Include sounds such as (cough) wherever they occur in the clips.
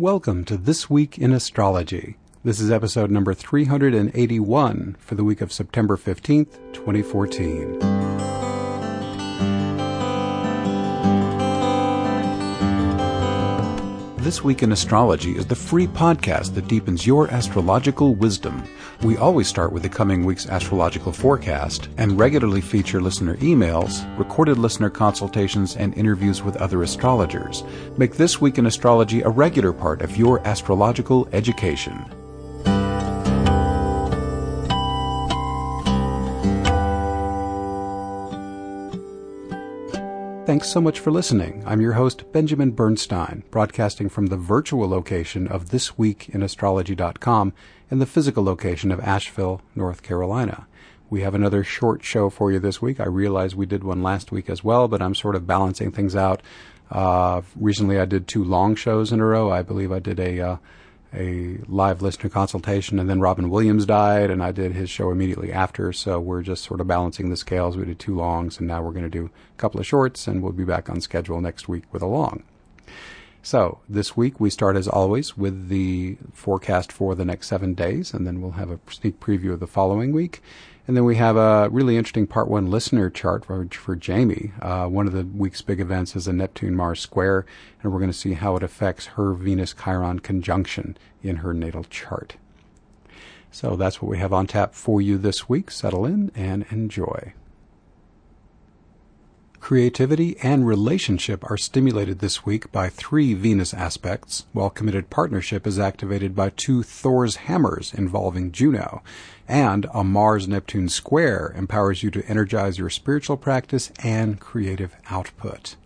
Welcome to This Week in Astrology. This is episode number 381 for the week of September 15th, 2014. This Week in Astrology is the free podcast that deepens your astrological wisdom. We always start with the coming week's astrological forecast and regularly feature listener emails, recorded listener consultations, and interviews with other astrologers. Make This Week in Astrology a regular part of your astrological education. Thanks so much for listening. I'm your host, Benjamin Bernstein, broadcasting from the virtual location of thisweekinastrology.com and the physical location of Asheville, North Carolina. We have another short show for you this week. I realize we did one last week as well, but I'm sort of balancing things out. Uh, recently, I did two long shows in a row. I believe I did a uh, a live listener consultation, and then Robin Williams died, and I did his show immediately after. So we're just sort of balancing the scales. We did two longs, and now we're going to do a couple of shorts, and we'll be back on schedule next week with a long. So this week we start as always with the forecast for the next seven days, and then we'll have a sneak preview of the following week. And then we have a really interesting part one listener chart for, for Jamie. Uh, one of the week's big events is a Neptune Mars square, and we're going to see how it affects her Venus Chiron conjunction in her natal chart. So that's what we have on tap for you this week. Settle in and enjoy. Creativity and relationship are stimulated this week by three Venus aspects, while committed partnership is activated by two Thor's hammers involving Juno. And a Mars Neptune square empowers you to energize your spiritual practice and creative output.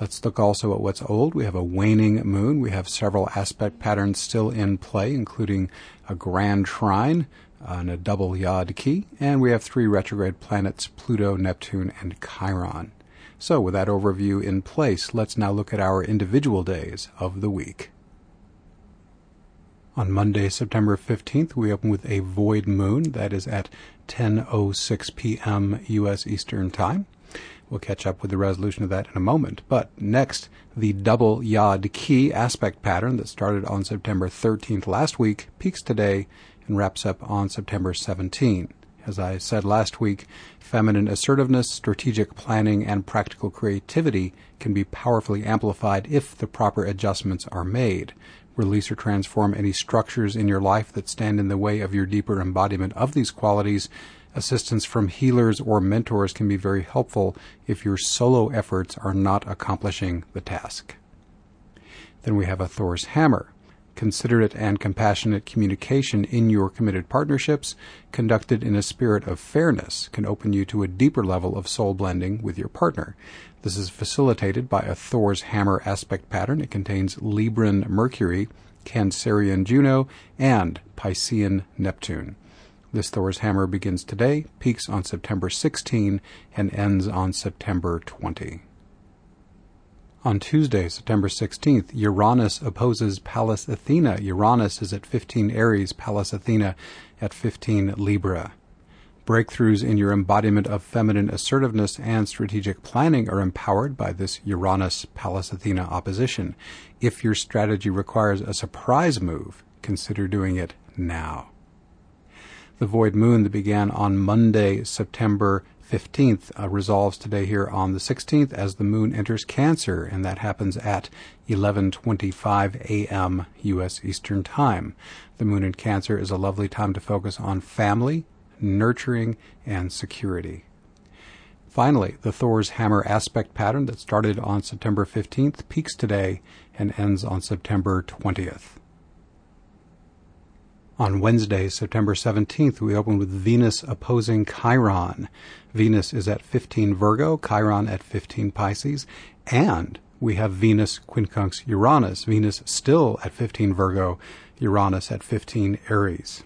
Let's look also at what's old. We have a waning moon. We have several aspect patterns still in play, including a grand trine, and a double Yod key, and we have three retrograde planets Pluto, Neptune, and Chiron. So, with that overview in place, let's now look at our individual days of the week. On Monday, September 15th, we open with a void moon that is at 10:06 p.m. US Eastern Time. We'll catch up with the resolution of that in a moment. But next, the double Yod key aspect pattern that started on September 13th last week peaks today and wraps up on September 17. As I said last week, feminine assertiveness, strategic planning, and practical creativity can be powerfully amplified if the proper adjustments are made. Release or transform any structures in your life that stand in the way of your deeper embodiment of these qualities. Assistance from healers or mentors can be very helpful if your solo efforts are not accomplishing the task. Then we have a Thor's hammer considerate and compassionate communication in your committed partnerships, conducted in a spirit of fairness, can open you to a deeper level of soul blending with your partner. This is facilitated by a Thor's hammer aspect pattern. It contains Libran Mercury, Cancerian Juno, and Piscean Neptune. This Thor's hammer begins today, peaks on September 16, and ends on September 20. On Tuesday, September 16th, Uranus opposes Pallas Athena. Uranus is at 15 Aries, Pallas Athena at 15 Libra. Breakthroughs in your embodiment of feminine assertiveness and strategic planning are empowered by this Uranus Pallas Athena opposition. If your strategy requires a surprise move, consider doing it now. The void moon that began on Monday, September 15th uh, resolves today here on the 16th as the moon enters Cancer, and that happens at 11:25 a.m. U.S. Eastern Time. The moon in Cancer is a lovely time to focus on family, nurturing, and security. Finally, the Thor's hammer aspect pattern that started on September 15th peaks today and ends on September 20th. On Wednesday, September 17th, we open with Venus opposing Chiron. Venus is at 15 Virgo, Chiron at 15 Pisces, and we have Venus quincunx Uranus. Venus still at 15 Virgo, Uranus at 15 Aries.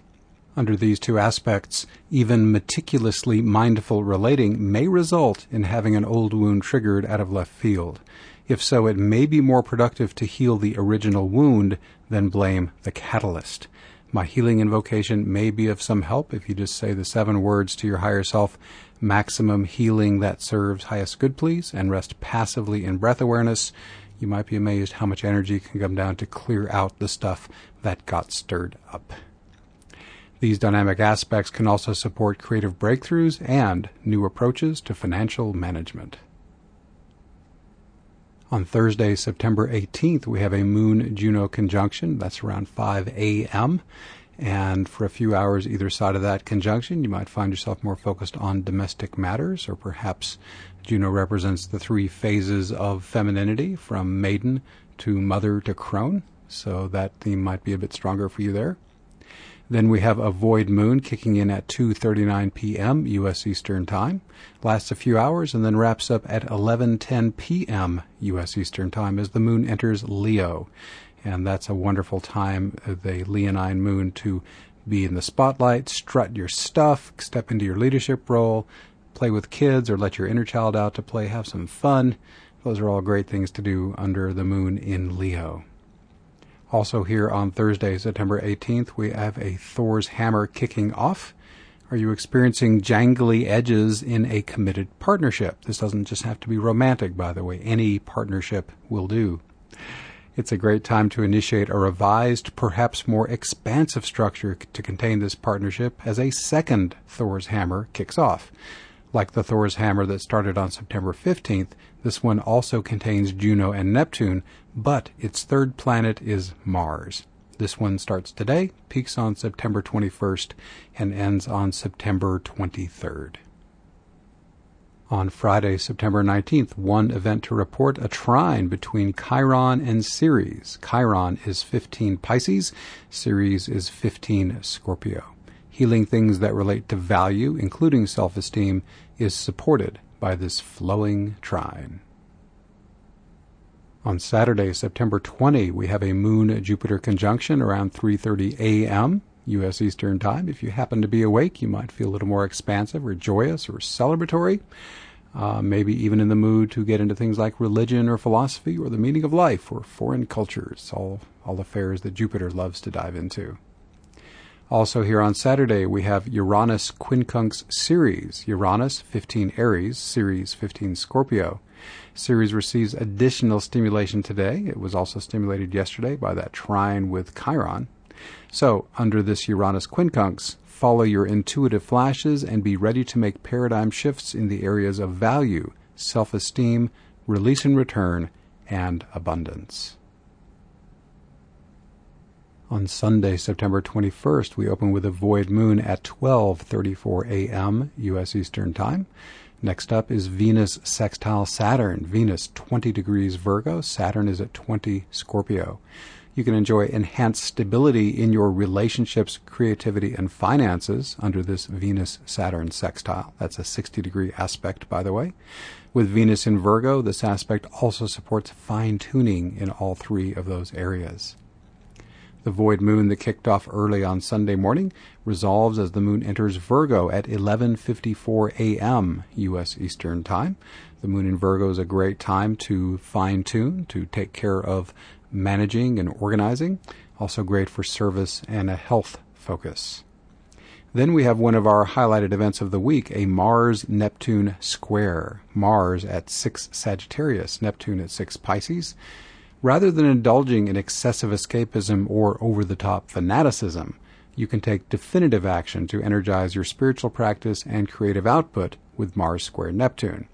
Under these two aspects, even meticulously mindful relating may result in having an old wound triggered out of left field. If so, it may be more productive to heal the original wound than blame the catalyst. My healing invocation may be of some help if you just say the seven words to your higher self maximum healing that serves highest good, please, and rest passively in breath awareness. You might be amazed how much energy can come down to clear out the stuff that got stirred up. These dynamic aspects can also support creative breakthroughs and new approaches to financial management. On Thursday, September 18th, we have a Moon Juno conjunction. That's around 5 a.m. And for a few hours either side of that conjunction, you might find yourself more focused on domestic matters, or perhaps Juno represents the three phases of femininity from maiden to mother to crone. So that theme might be a bit stronger for you there. Then we have a void moon kicking in at 2:39 p.m. U.S. Eastern Time, lasts a few hours and then wraps up at 11:10 p.m. U.S. Eastern Time as the moon enters Leo, and that's a wonderful time, uh, the Leonine moon, to be in the spotlight, strut your stuff, step into your leadership role, play with kids, or let your inner child out to play, have some fun. Those are all great things to do under the moon in Leo. Also, here on Thursday, September 18th, we have a Thor's Hammer kicking off. Are you experiencing jangly edges in a committed partnership? This doesn't just have to be romantic, by the way. Any partnership will do. It's a great time to initiate a revised, perhaps more expansive structure to contain this partnership as a second Thor's Hammer kicks off. Like the Thor's Hammer that started on September 15th, this one also contains Juno and Neptune, but its third planet is Mars. This one starts today, peaks on September 21st, and ends on September 23rd. On Friday, September 19th, one event to report a trine between Chiron and Ceres. Chiron is 15 Pisces, Ceres is 15 Scorpio. Healing things that relate to value, including self esteem, is supported by this flowing trine. On Saturday, September 20, we have a Moon Jupiter conjunction around 3:30 a.m. U.S. Eastern Time. If you happen to be awake, you might feel a little more expansive or joyous or celebratory. Uh, maybe even in the mood to get into things like religion or philosophy or the meaning of life or foreign cultures, all, all affairs that Jupiter loves to dive into. Also, here on Saturday, we have Uranus Quincunx Ceres. Uranus, 15 Aries, Ceres, 15 Scorpio. Ceres receives additional stimulation today. It was also stimulated yesterday by that trine with Chiron. So, under this Uranus quincunx, follow your intuitive flashes and be ready to make paradigm shifts in the areas of value, self esteem, release and return, and abundance. On Sunday, September 21st, we open with a void moon at 12:34 a.m. U.S. Eastern Time. Next up is Venus sextile Saturn. Venus 20 degrees Virgo, Saturn is at 20 Scorpio. You can enjoy enhanced stability in your relationships, creativity, and finances under this Venus Saturn sextile. That's a 60 degree aspect, by the way. With Venus in Virgo, this aspect also supports fine tuning in all three of those areas. The void moon that kicked off early on Sunday morning resolves as the moon enters Virgo at 11:54 a.m. US Eastern Time. The moon in Virgo is a great time to fine tune, to take care of managing and organizing. Also great for service and a health focus. Then we have one of our highlighted events of the week, a Mars Neptune square. Mars at 6 Sagittarius, Neptune at 6 Pisces. Rather than indulging in excessive escapism or over the top fanaticism, you can take definitive action to energize your spiritual practice and creative output with Mars square Neptune.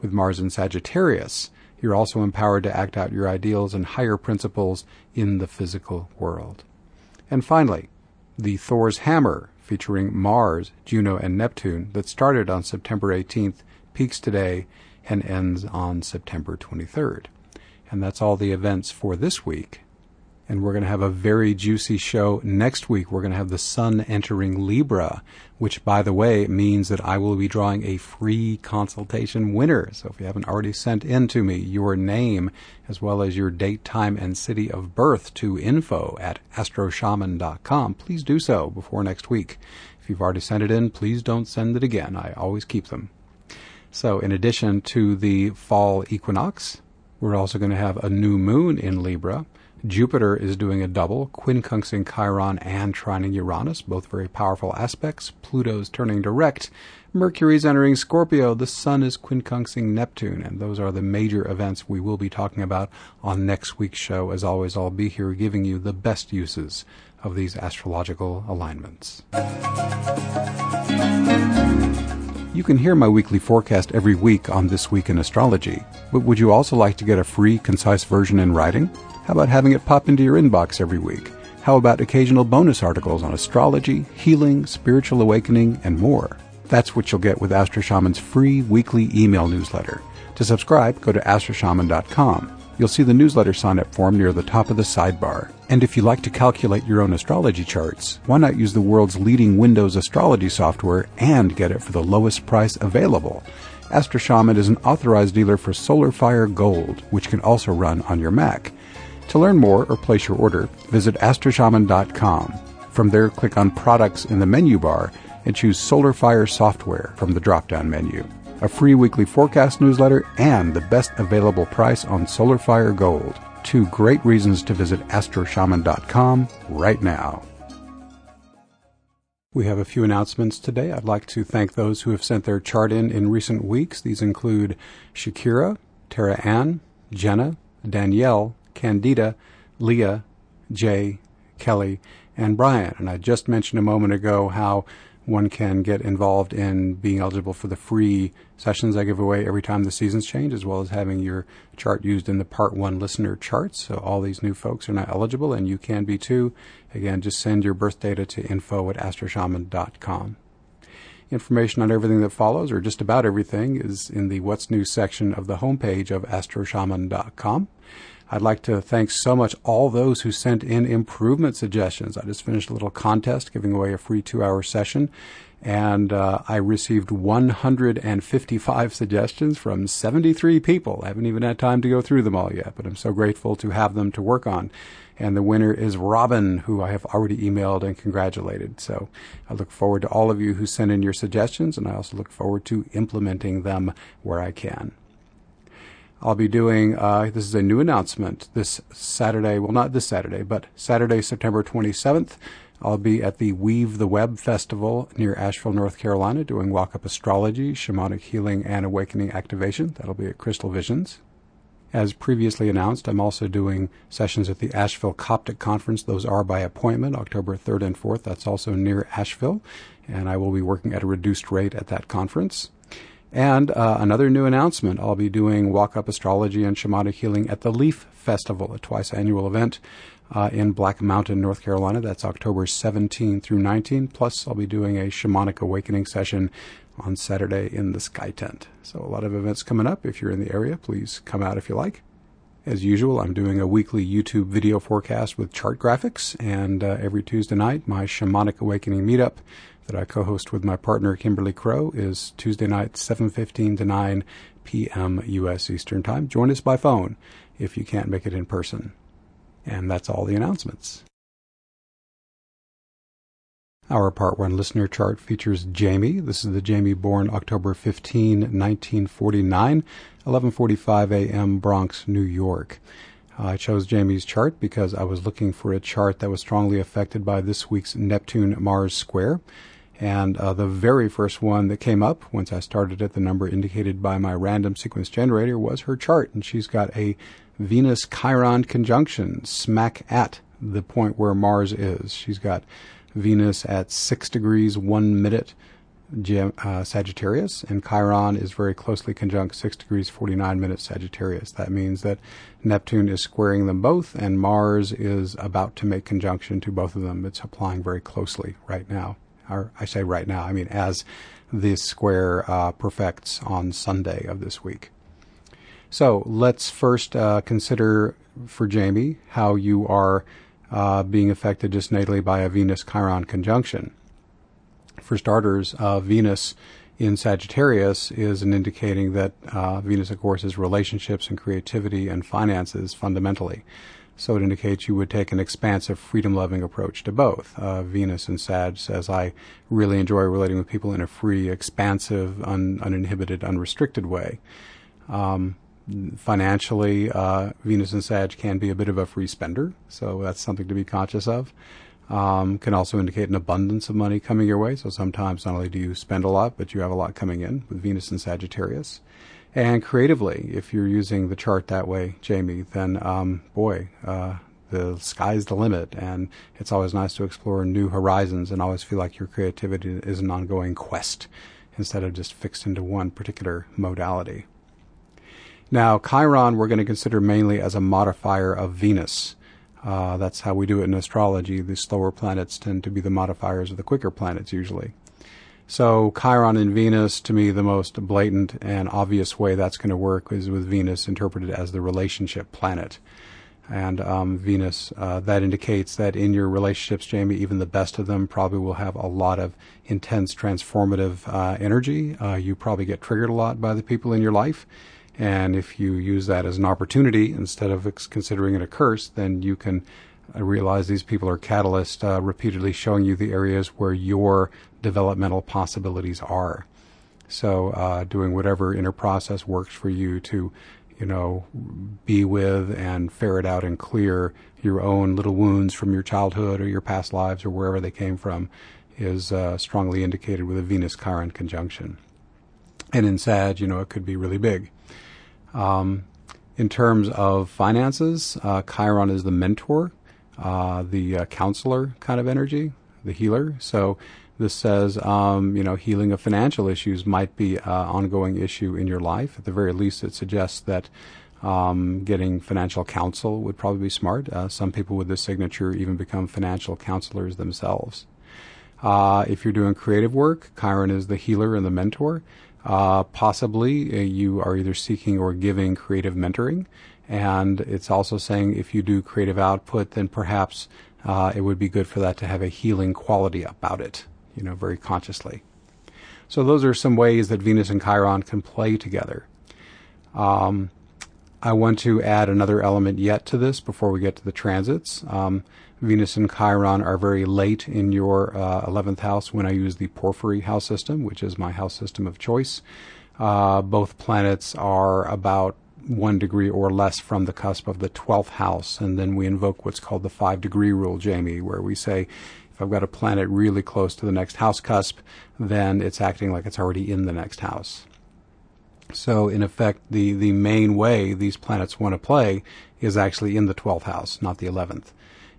With Mars in Sagittarius, you're also empowered to act out your ideals and higher principles in the physical world. And finally, the Thor's Hammer, featuring Mars, Juno, and Neptune, that started on September 18th, peaks today, and ends on September 23rd. And that's all the events for this week. And we're going to have a very juicy show next week. We're going to have the sun entering Libra, which, by the way, means that I will be drawing a free consultation winner. So if you haven't already sent in to me your name as well as your date, time, and city of birth to info at astroshaman.com, please do so before next week. If you've already sent it in, please don't send it again. I always keep them. So, in addition to the fall equinox, we're also going to have a new moon in Libra, Jupiter is doing a double, quincunxing Chiron and trining Uranus, both very powerful aspects. Pluto's turning direct. Mercury's entering Scorpio. The Sun is quincunxing Neptune. And those are the major events we will be talking about on next week's show. As always, I'll be here giving you the best uses of these astrological alignments. You can hear my weekly forecast every week on This Week in Astrology, but would you also like to get a free, concise version in writing? How about having it pop into your inbox every week? How about occasional bonus articles on astrology, healing, spiritual awakening, and more? That's what you'll get with Astro Shaman's free weekly email newsletter. To subscribe, go to astroshaman.com. You'll see the newsletter sign up form near the top of the sidebar. And if you like to calculate your own astrology charts, why not use the world's leading Windows astrology software and get it for the lowest price available? Astro Shaman is an authorized dealer for SolarFire Gold, which can also run on your Mac. To learn more or place your order, visit astroshaman.com. From there, click on Products in the menu bar and choose SolarFire Software from the drop down menu. A free weekly forecast newsletter and the best available price on SolarFire Gold. Two great reasons to visit astroshaman.com right now. We have a few announcements today. I'd like to thank those who have sent their chart in in recent weeks. These include Shakira, Tara Ann, Jenna, Danielle, Candida, Leah, Jay, Kelly, and Brian. And I just mentioned a moment ago how one can get involved in being eligible for the free sessions I give away every time the seasons change, as well as having your chart used in the part one listener charts. So all these new folks are now eligible, and you can be too. Again, just send your birth data to info at astroshaman.com. Information on everything that follows, or just about everything, is in the What's New section of the homepage of astroshaman.com. I'd like to thank so much all those who sent in improvement suggestions. I just finished a little contest giving away a free two hour session, and uh, I received 155 (laughs) suggestions from 73 people. I haven't even had time to go through them all yet, but I'm so grateful to have them to work on. And the winner is Robin, who I have already emailed and congratulated. So I look forward to all of you who send in your suggestions, and I also look forward to implementing them where I can. I'll be doing, uh, this is a new announcement this Saturday, well, not this Saturday, but Saturday, September 27th. I'll be at the Weave the Web Festival near Asheville, North Carolina, doing walk up astrology, shamanic healing, and awakening activation. That'll be at Crystal Visions. As previously announced, I'm also doing sessions at the Asheville Coptic Conference. Those are by appointment, October 3rd and 4th. That's also near Asheville. And I will be working at a reduced rate at that conference. And uh, another new announcement I'll be doing walk up astrology and shamanic healing at the Leaf Festival, a twice annual event uh, in Black Mountain, North Carolina. That's October 17 through 19. Plus, I'll be doing a shamanic awakening session on Saturday in the Sky Tent. So, a lot of events coming up. If you're in the area, please come out if you like. As usual, I'm doing a weekly YouTube video forecast with chart graphics, and uh, every Tuesday night, my shamanic awakening meetup that I co-host with my partner Kimberly Crow is Tuesday night, 7:15 to 9 p.m. U.S. Eastern Time. Join us by phone if you can't make it in person. And that's all the announcements. Our Part 1 listener chart features Jamie. This is the Jamie born October 15, 1949, 11:45 a.m. Bronx, New York. I chose Jamie's chart because I was looking for a chart that was strongly affected by this week's Neptune Mars square. And uh, the very first one that came up once I started it, the number indicated by my random sequence generator was her chart. And she's got a Venus Chiron conjunction smack at the point where Mars is. She's got Venus at 6 degrees 1 minute uh, Sagittarius, and Chiron is very closely conjunct 6 degrees 49 minutes Sagittarius. That means that Neptune is squaring them both, and Mars is about to make conjunction to both of them. It's applying very closely right now or I say right now, I mean as this square uh, perfects on Sunday of this week. So let's first uh, consider for Jamie how you are uh, being affected just natally by a Venus Chiron conjunction. For starters, uh, Venus in Sagittarius is an indicating that uh, Venus, of course, is relationships and creativity and finances fundamentally. So it indicates you would take an expansive, freedom loving approach to both. Uh, Venus and Sag says, I really enjoy relating with people in a free, expansive, un- uninhibited, unrestricted way. Um, financially, uh, Venus and Sag can be a bit of a free spender, so that's something to be conscious of. Um, can also indicate an abundance of money coming your way. So sometimes not only do you spend a lot, but you have a lot coming in with Venus and Sagittarius. And creatively, if you're using the chart that way, Jamie, then um, boy, uh, the sky's the limit, and it's always nice to explore new horizons and always feel like your creativity is an ongoing quest instead of just fixed into one particular modality. Now, Chiron we're going to consider mainly as a modifier of Venus. Uh, that's how we do it in astrology. The slower planets tend to be the modifiers of the quicker planets usually. So Chiron and Venus, to me, the most blatant and obvious way that's going to work is with Venus interpreted as the relationship planet. And um, Venus, uh, that indicates that in your relationships, Jamie, even the best of them probably will have a lot of intense transformative uh, energy. Uh, you probably get triggered a lot by the people in your life. And if you use that as an opportunity instead of considering it a curse, then you can uh, realize these people are catalysts, uh, repeatedly showing you the areas where your developmental possibilities are. So, uh, doing whatever inner process works for you to, you know, be with and ferret out and clear your own little wounds from your childhood or your past lives or wherever they came from is uh, strongly indicated with a Venus Chiron conjunction. And in Sag, you know, it could be really big. Um, in terms of finances, uh, Chiron is the mentor, uh, the uh, counselor kind of energy, the healer. So this says, um, you know, healing of financial issues might be an ongoing issue in your life. At the very least, it suggests that um, getting financial counsel would probably be smart. Uh, some people with this signature even become financial counselors themselves. Uh, if you're doing creative work, Chiron is the healer and the mentor. Uh, possibly uh, you are either seeking or giving creative mentoring. And it's also saying if you do creative output, then perhaps uh, it would be good for that to have a healing quality about it, you know, very consciously. So those are some ways that Venus and Chiron can play together. Um, I want to add another element yet to this before we get to the transits. Um, Venus and Chiron are very late in your uh, 11th house when I use the Porphyry house system, which is my house system of choice. Uh, both planets are about one degree or less from the cusp of the 12th house, and then we invoke what's called the five degree rule, Jamie, where we say I've got a planet really close to the next house cusp, then it's acting like it's already in the next house. So, in effect, the, the main way these planets want to play is actually in the 12th house, not the 11th.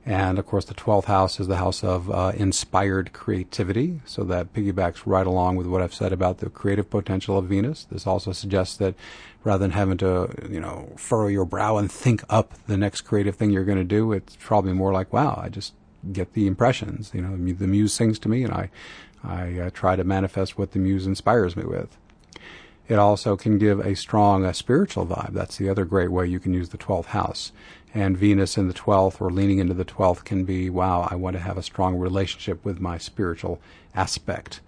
And of course, the 12th house is the house of uh, inspired creativity. So that piggybacks right along with what I've said about the creative potential of Venus. This also suggests that rather than having to, you know, furrow your brow and think up the next creative thing you're going to do, it's probably more like, wow, I just get the impressions. You know, the muse sings to me and I, I uh, try to manifest what the muse inspires me with. It also can give a strong uh, spiritual vibe. That's the other great way you can use the 12th house and Venus in the 12th or leaning into the 12th can be, wow, I want to have a strong relationship with my spiritual aspect.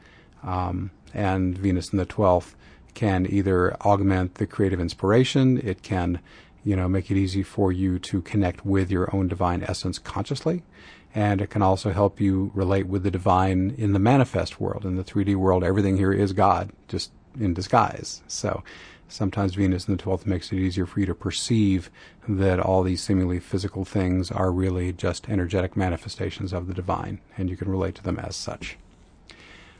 Um, and Venus in the 12th can either augment the creative inspiration, it can, you know, make it easy for you to connect with your own divine essence consciously, and it can also help you relate with the divine in the manifest world. In the 3D world, everything here is God, just in disguise. So sometimes Venus in the 12th makes it easier for you to perceive that all these seemingly physical things are really just energetic manifestations of the divine, and you can relate to them as such.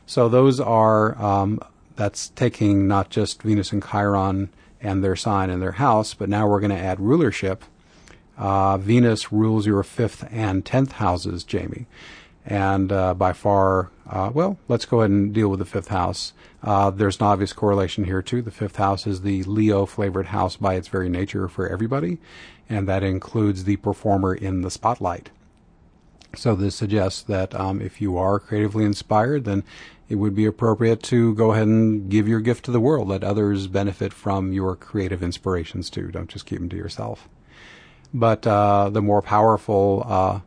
So those are, um, that's taking not just Venus and Chiron and their sign and their house, but now we're going to add rulership. Uh, Venus rules your fifth and tenth houses, Jamie. And uh, by far, uh, well, let's go ahead and deal with the fifth house. Uh, there's an obvious correlation here too. The fifth house is the Leo flavored house by its very nature for everybody, and that includes the performer in the spotlight. So this suggests that um, if you are creatively inspired, then it would be appropriate to go ahead and give your gift to the world. Let others benefit from your creative inspirations too. Don't just keep them to yourself. But uh, the more powerful uh,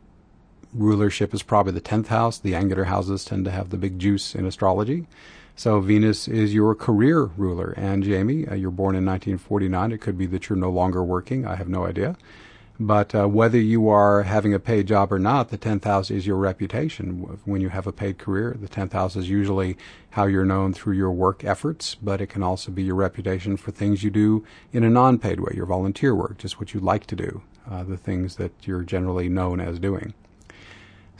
rulership is probably the 10th house. The angular houses tend to have the big juice in astrology. So Venus is your career ruler. And Jamie, uh, you're born in 1949. It could be that you're no longer working. I have no idea. But uh, whether you are having a paid job or not, the 10th house is your reputation. When you have a paid career, the 10th house is usually how you're known through your work efforts, but it can also be your reputation for things you do in a non paid way, your volunteer work, just what you like to do, uh, the things that you're generally known as doing.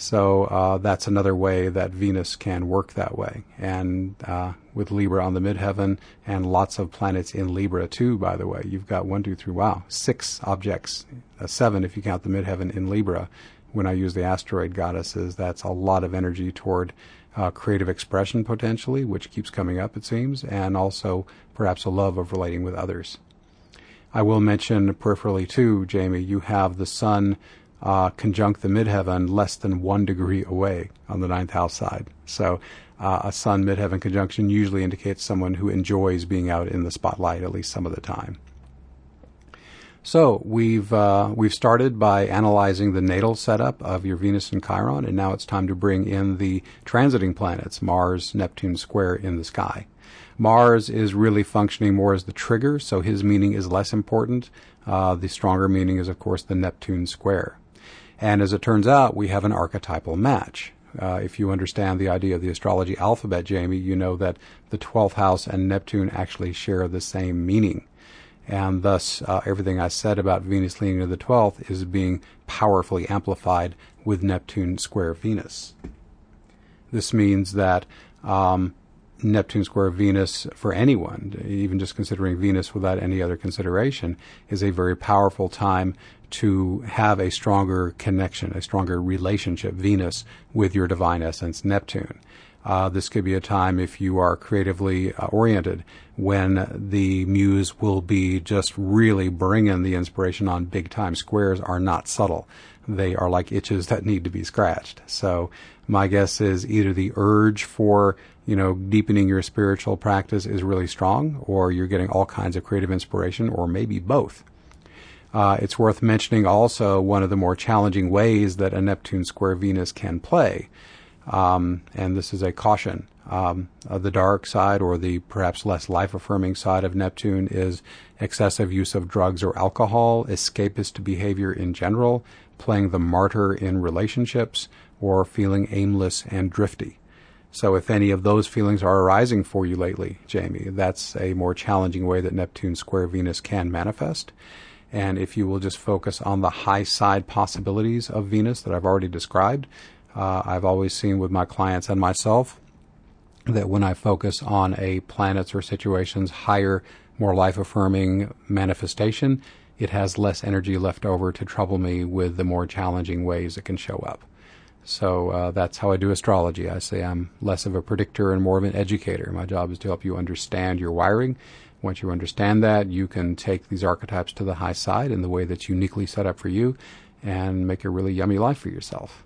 So uh, that's another way that Venus can work that way. And uh, with Libra on the midheaven and lots of planets in Libra too, by the way. You've got one, two, three, wow, six objects, uh, seven if you count the midheaven in Libra. When I use the asteroid goddesses, that's a lot of energy toward uh, creative expression potentially, which keeps coming up, it seems, and also perhaps a love of relating with others. I will mention peripherally too, Jamie, you have the sun uh, conjunct the midheaven less than one degree away on the ninth house side. So uh, a sun midheaven conjunction usually indicates someone who enjoys being out in the spotlight at least some of the time. So we've uh, we've started by analyzing the natal setup of your Venus and Chiron, and now it's time to bring in the transiting planets, Mars, Neptune square in the sky. Mars is really functioning more as the trigger, so his meaning is less important. Uh, the stronger meaning is, of course, the Neptune square. And as it turns out, we have an archetypal match. Uh, if you understand the idea of the astrology alphabet, Jamie, you know that the 12th house and Neptune actually share the same meaning. And thus, uh, everything I said about Venus leaning to the 12th is being powerfully amplified with Neptune square Venus. This means that um, Neptune square Venus for anyone, even just considering Venus without any other consideration, is a very powerful time to have a stronger connection, a stronger relationship, Venus, with your divine essence, Neptune. Uh, this could be a time if you are creatively uh, oriented when the muse will be just really bringing the inspiration on big time. Squares are not subtle. They are like itches that need to be scratched. So my guess is either the urge for you know, deepening your spiritual practice is really strong, or you're getting all kinds of creative inspiration, or maybe both. Uh, it's worth mentioning also one of the more challenging ways that a Neptune square Venus can play, um, and this is a caution. Um, uh, the dark side, or the perhaps less life affirming side of Neptune, is excessive use of drugs or alcohol, escapist behavior in general, playing the martyr in relationships, or feeling aimless and drifty. So if any of those feelings are arising for you lately, Jamie, that's a more challenging way that Neptune square Venus can manifest. And if you will just focus on the high side possibilities of Venus that I've already described, uh, I've always seen with my clients and myself that when I focus on a planet's or situation's higher, more life affirming manifestation, it has less energy left over to trouble me with the more challenging ways it can show up. So uh, that's how I do astrology. I say I'm less of a predictor and more of an educator. My job is to help you understand your wiring. Once you understand that, you can take these archetypes to the high side in the way that's uniquely set up for you and make a really yummy life for yourself.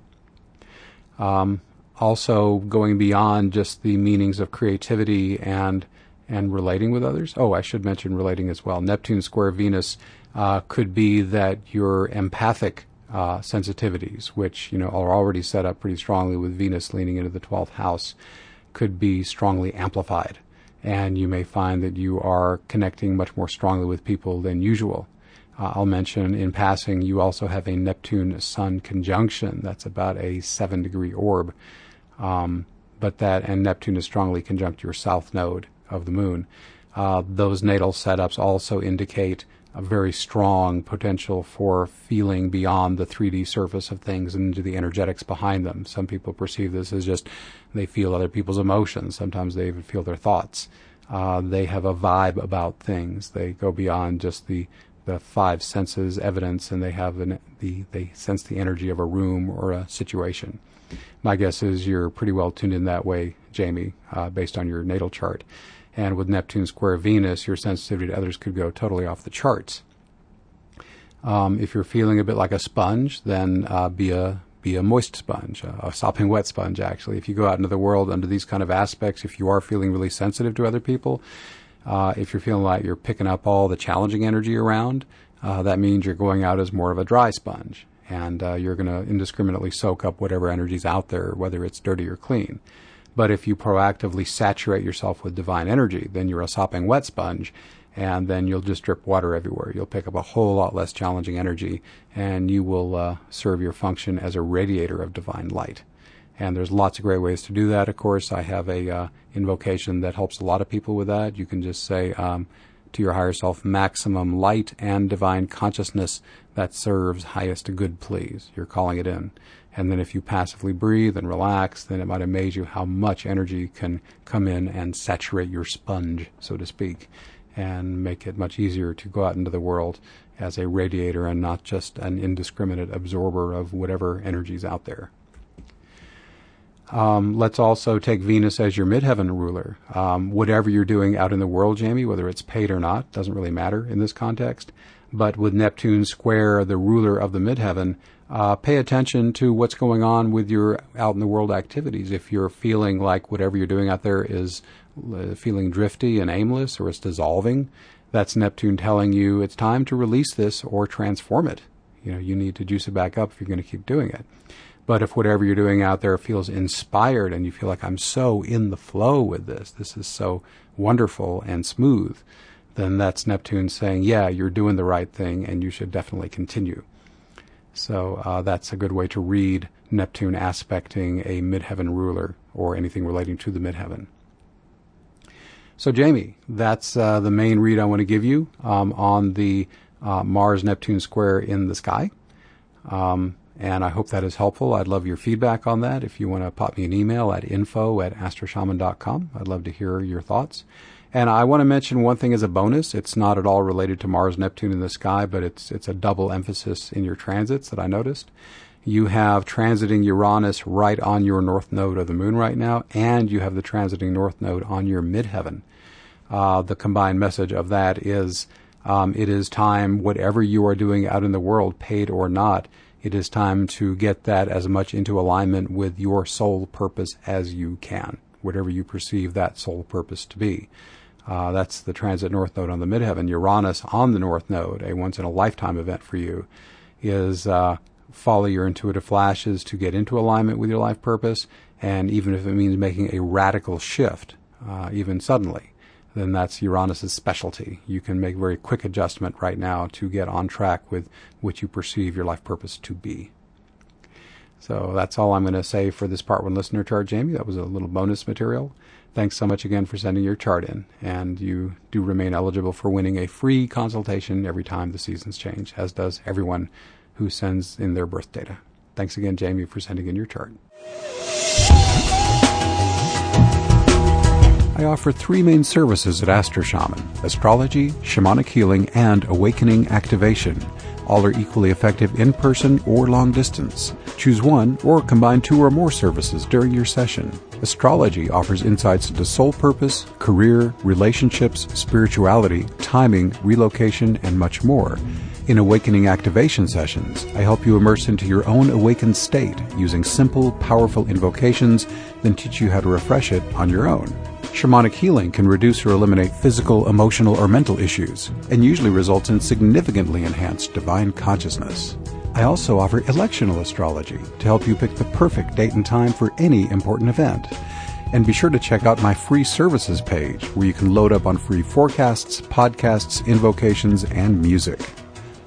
Um, also, going beyond just the meanings of creativity and and relating with others. Oh, I should mention relating as well. Neptune square Venus uh, could be that you're empathic uh, sensitivities, which you know are already set up pretty strongly with Venus leaning into the 12th house, could be strongly amplified, and you may find that you are connecting much more strongly with people than usual. Uh, I'll mention in passing, you also have a Neptune Sun conjunction. That's about a seven degree orb, um, but that and Neptune is strongly conjunct your south node of the moon. Uh, those natal setups also indicate a very strong potential for feeling beyond the 3D surface of things and into the energetics behind them. Some people perceive this as just they feel other people's emotions. Sometimes they even feel their thoughts. Uh, they have a vibe about things. They go beyond just the the five senses evidence, and they have an, the they sense the energy of a room or a situation. My guess is you're pretty well tuned in that way, Jamie, uh, based on your natal chart. And with Neptune square Venus, your sensitivity to others could go totally off the charts. Um, if you're feeling a bit like a sponge, then uh, be a be a moist sponge, a sopping wet sponge. Actually, if you go out into the world under these kind of aspects, if you are feeling really sensitive to other people, uh, if you're feeling like you're picking up all the challenging energy around, uh, that means you're going out as more of a dry sponge, and uh, you're going to indiscriminately soak up whatever energy's out there, whether it's dirty or clean. But if you proactively saturate yourself with divine energy, then you're a sopping wet sponge, and then you'll just drip water everywhere. You'll pick up a whole lot less challenging energy, and you will uh, serve your function as a radiator of divine light. And there's lots of great ways to do that. Of course, I have a uh, invocation that helps a lot of people with that. You can just say um, to your higher self, maximum light and divine consciousness that serves highest good, please. You're calling it in. And then if you passively breathe and relax, then it might amaze you how much energy can come in and saturate your sponge, so to speak and make it much easier to go out into the world as a radiator and not just an indiscriminate absorber of whatever energy's out there. Um, let's also take Venus as your midheaven ruler. Um, whatever you're doing out in the world, Jamie, whether it's paid or not, doesn't really matter in this context. But with Neptune square, the ruler of the midheaven, uh, pay attention to what's going on with your out in the world activities. If you're feeling like whatever you're doing out there is uh, feeling drifty and aimless or it's dissolving, that's Neptune telling you it's time to release this or transform it. You know, you need to juice it back up if you're going to keep doing it. But if whatever you're doing out there feels inspired and you feel like I'm so in the flow with this, this is so wonderful and smooth, then that's Neptune saying, yeah, you're doing the right thing and you should definitely continue. So uh, that's a good way to read Neptune aspecting a midheaven ruler or anything relating to the midheaven. So, Jamie, that's uh, the main read I want to give you um, on the uh, Mars Neptune square in the sky. Um, and I hope that is helpful. I'd love your feedback on that. If you want to pop me an email at info at astroshaman.com, I'd love to hear your thoughts. And I want to mention one thing as a bonus. It's not at all related to Mars, Neptune in the sky, but it's it's a double emphasis in your transits that I noticed you have transiting Uranus right on your north node of the moon right now, and you have the transiting north node on your midheaven. Uh, the combined message of that is um, it is time, whatever you are doing out in the world, paid or not, it is time to get that as much into alignment with your soul purpose as you can, whatever you perceive that soul purpose to be. Uh, that's the transit north node on the midheaven. Uranus on the north node, a once in a lifetime event for you, is uh, follow your intuitive flashes to get into alignment with your life purpose, and even if it means making a radical shift, uh, even suddenly, then that's Uranus's specialty. You can make very quick adjustment right now to get on track with what you perceive your life purpose to be. So that's all I'm going to say for this part one listener chart, Jamie. That was a little bonus material. Thanks so much again for sending your chart in, and you do remain eligible for winning a free consultation every time the seasons change, as does everyone who sends in their birth data. Thanks again, Jamie, for sending in your chart. I offer three main services at Astro Shaman astrology, shamanic healing, and awakening activation. All are equally effective in person or long distance. Choose one or combine two or more services during your session. Astrology offers insights into soul purpose, career, relationships, spirituality, timing, relocation, and much more. In Awakening Activation Sessions, I help you immerse into your own awakened state using simple, powerful invocations, then teach you how to refresh it on your own. Shamanic healing can reduce or eliminate physical, emotional, or mental issues, and usually results in significantly enhanced divine consciousness. I also offer electional astrology to help you pick the perfect date and time for any important event. And be sure to check out my free services page where you can load up on free forecasts, podcasts, invocations, and music.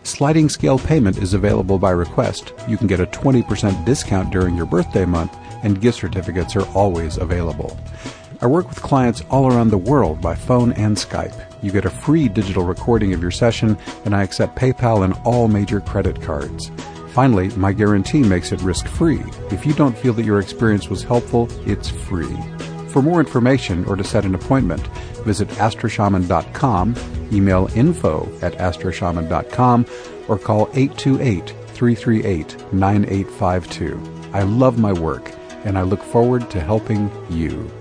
Sliding scale payment is available by request. You can get a 20% discount during your birthday month, and gift certificates are always available. I work with clients all around the world by phone and Skype. You get a free digital recording of your session, and I accept PayPal and all major credit cards. Finally, my guarantee makes it risk free. If you don't feel that your experience was helpful, it's free. For more information or to set an appointment, visit astroshaman.com, email info at astroshaman.com, or call 828 338 9852. I love my work, and I look forward to helping you.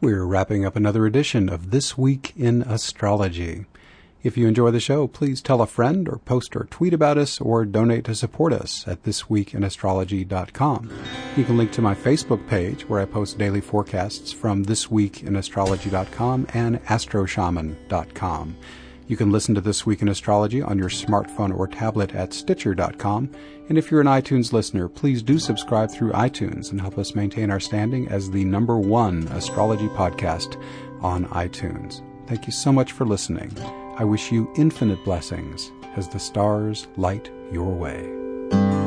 We're wrapping up another edition of This Week in Astrology. If you enjoy the show, please tell a friend or post or tweet about us or donate to support us at thisweekinastrology.com. You can link to my Facebook page where I post daily forecasts from thisweekinastrology.com and astroshaman.com. You can listen to This Week in Astrology on your smartphone or tablet at Stitcher.com. And if you're an iTunes listener, please do subscribe through iTunes and help us maintain our standing as the number one astrology podcast on iTunes. Thank you so much for listening. I wish you infinite blessings as the stars light your way.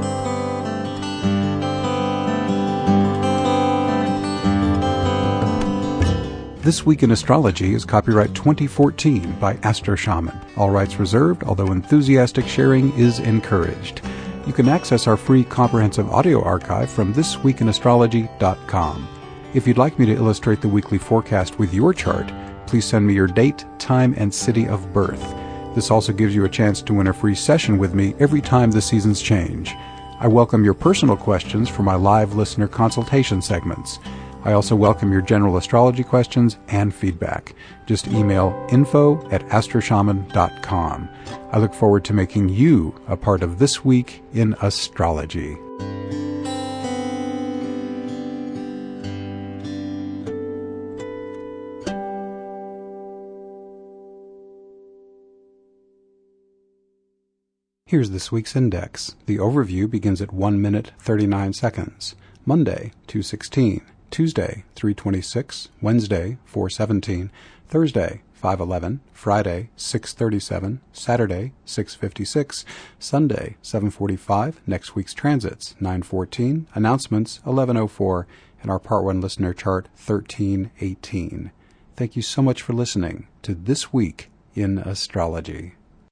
This Week in Astrology is copyright 2014 by Astro Shaman. All rights reserved, although enthusiastic sharing is encouraged. You can access our free comprehensive audio archive from thisweekinastrology.com. If you'd like me to illustrate the weekly forecast with your chart, please send me your date, time, and city of birth. This also gives you a chance to win a free session with me every time the seasons change. I welcome your personal questions for my live listener consultation segments. I also welcome your general astrology questions and feedback. Just email info at astroshaman.com. I look forward to making you a part of This Week in Astrology. Here's this week's index. The overview begins at 1 minute 39 seconds. Monday, 216. Tuesday 326, Wednesday 417, Thursday 511, Friday 637, Saturday 656, Sunday 745, next week's transits 914, announcements 1104, and our part 1 listener chart 1318. Thank you so much for listening to This Week in Astrology.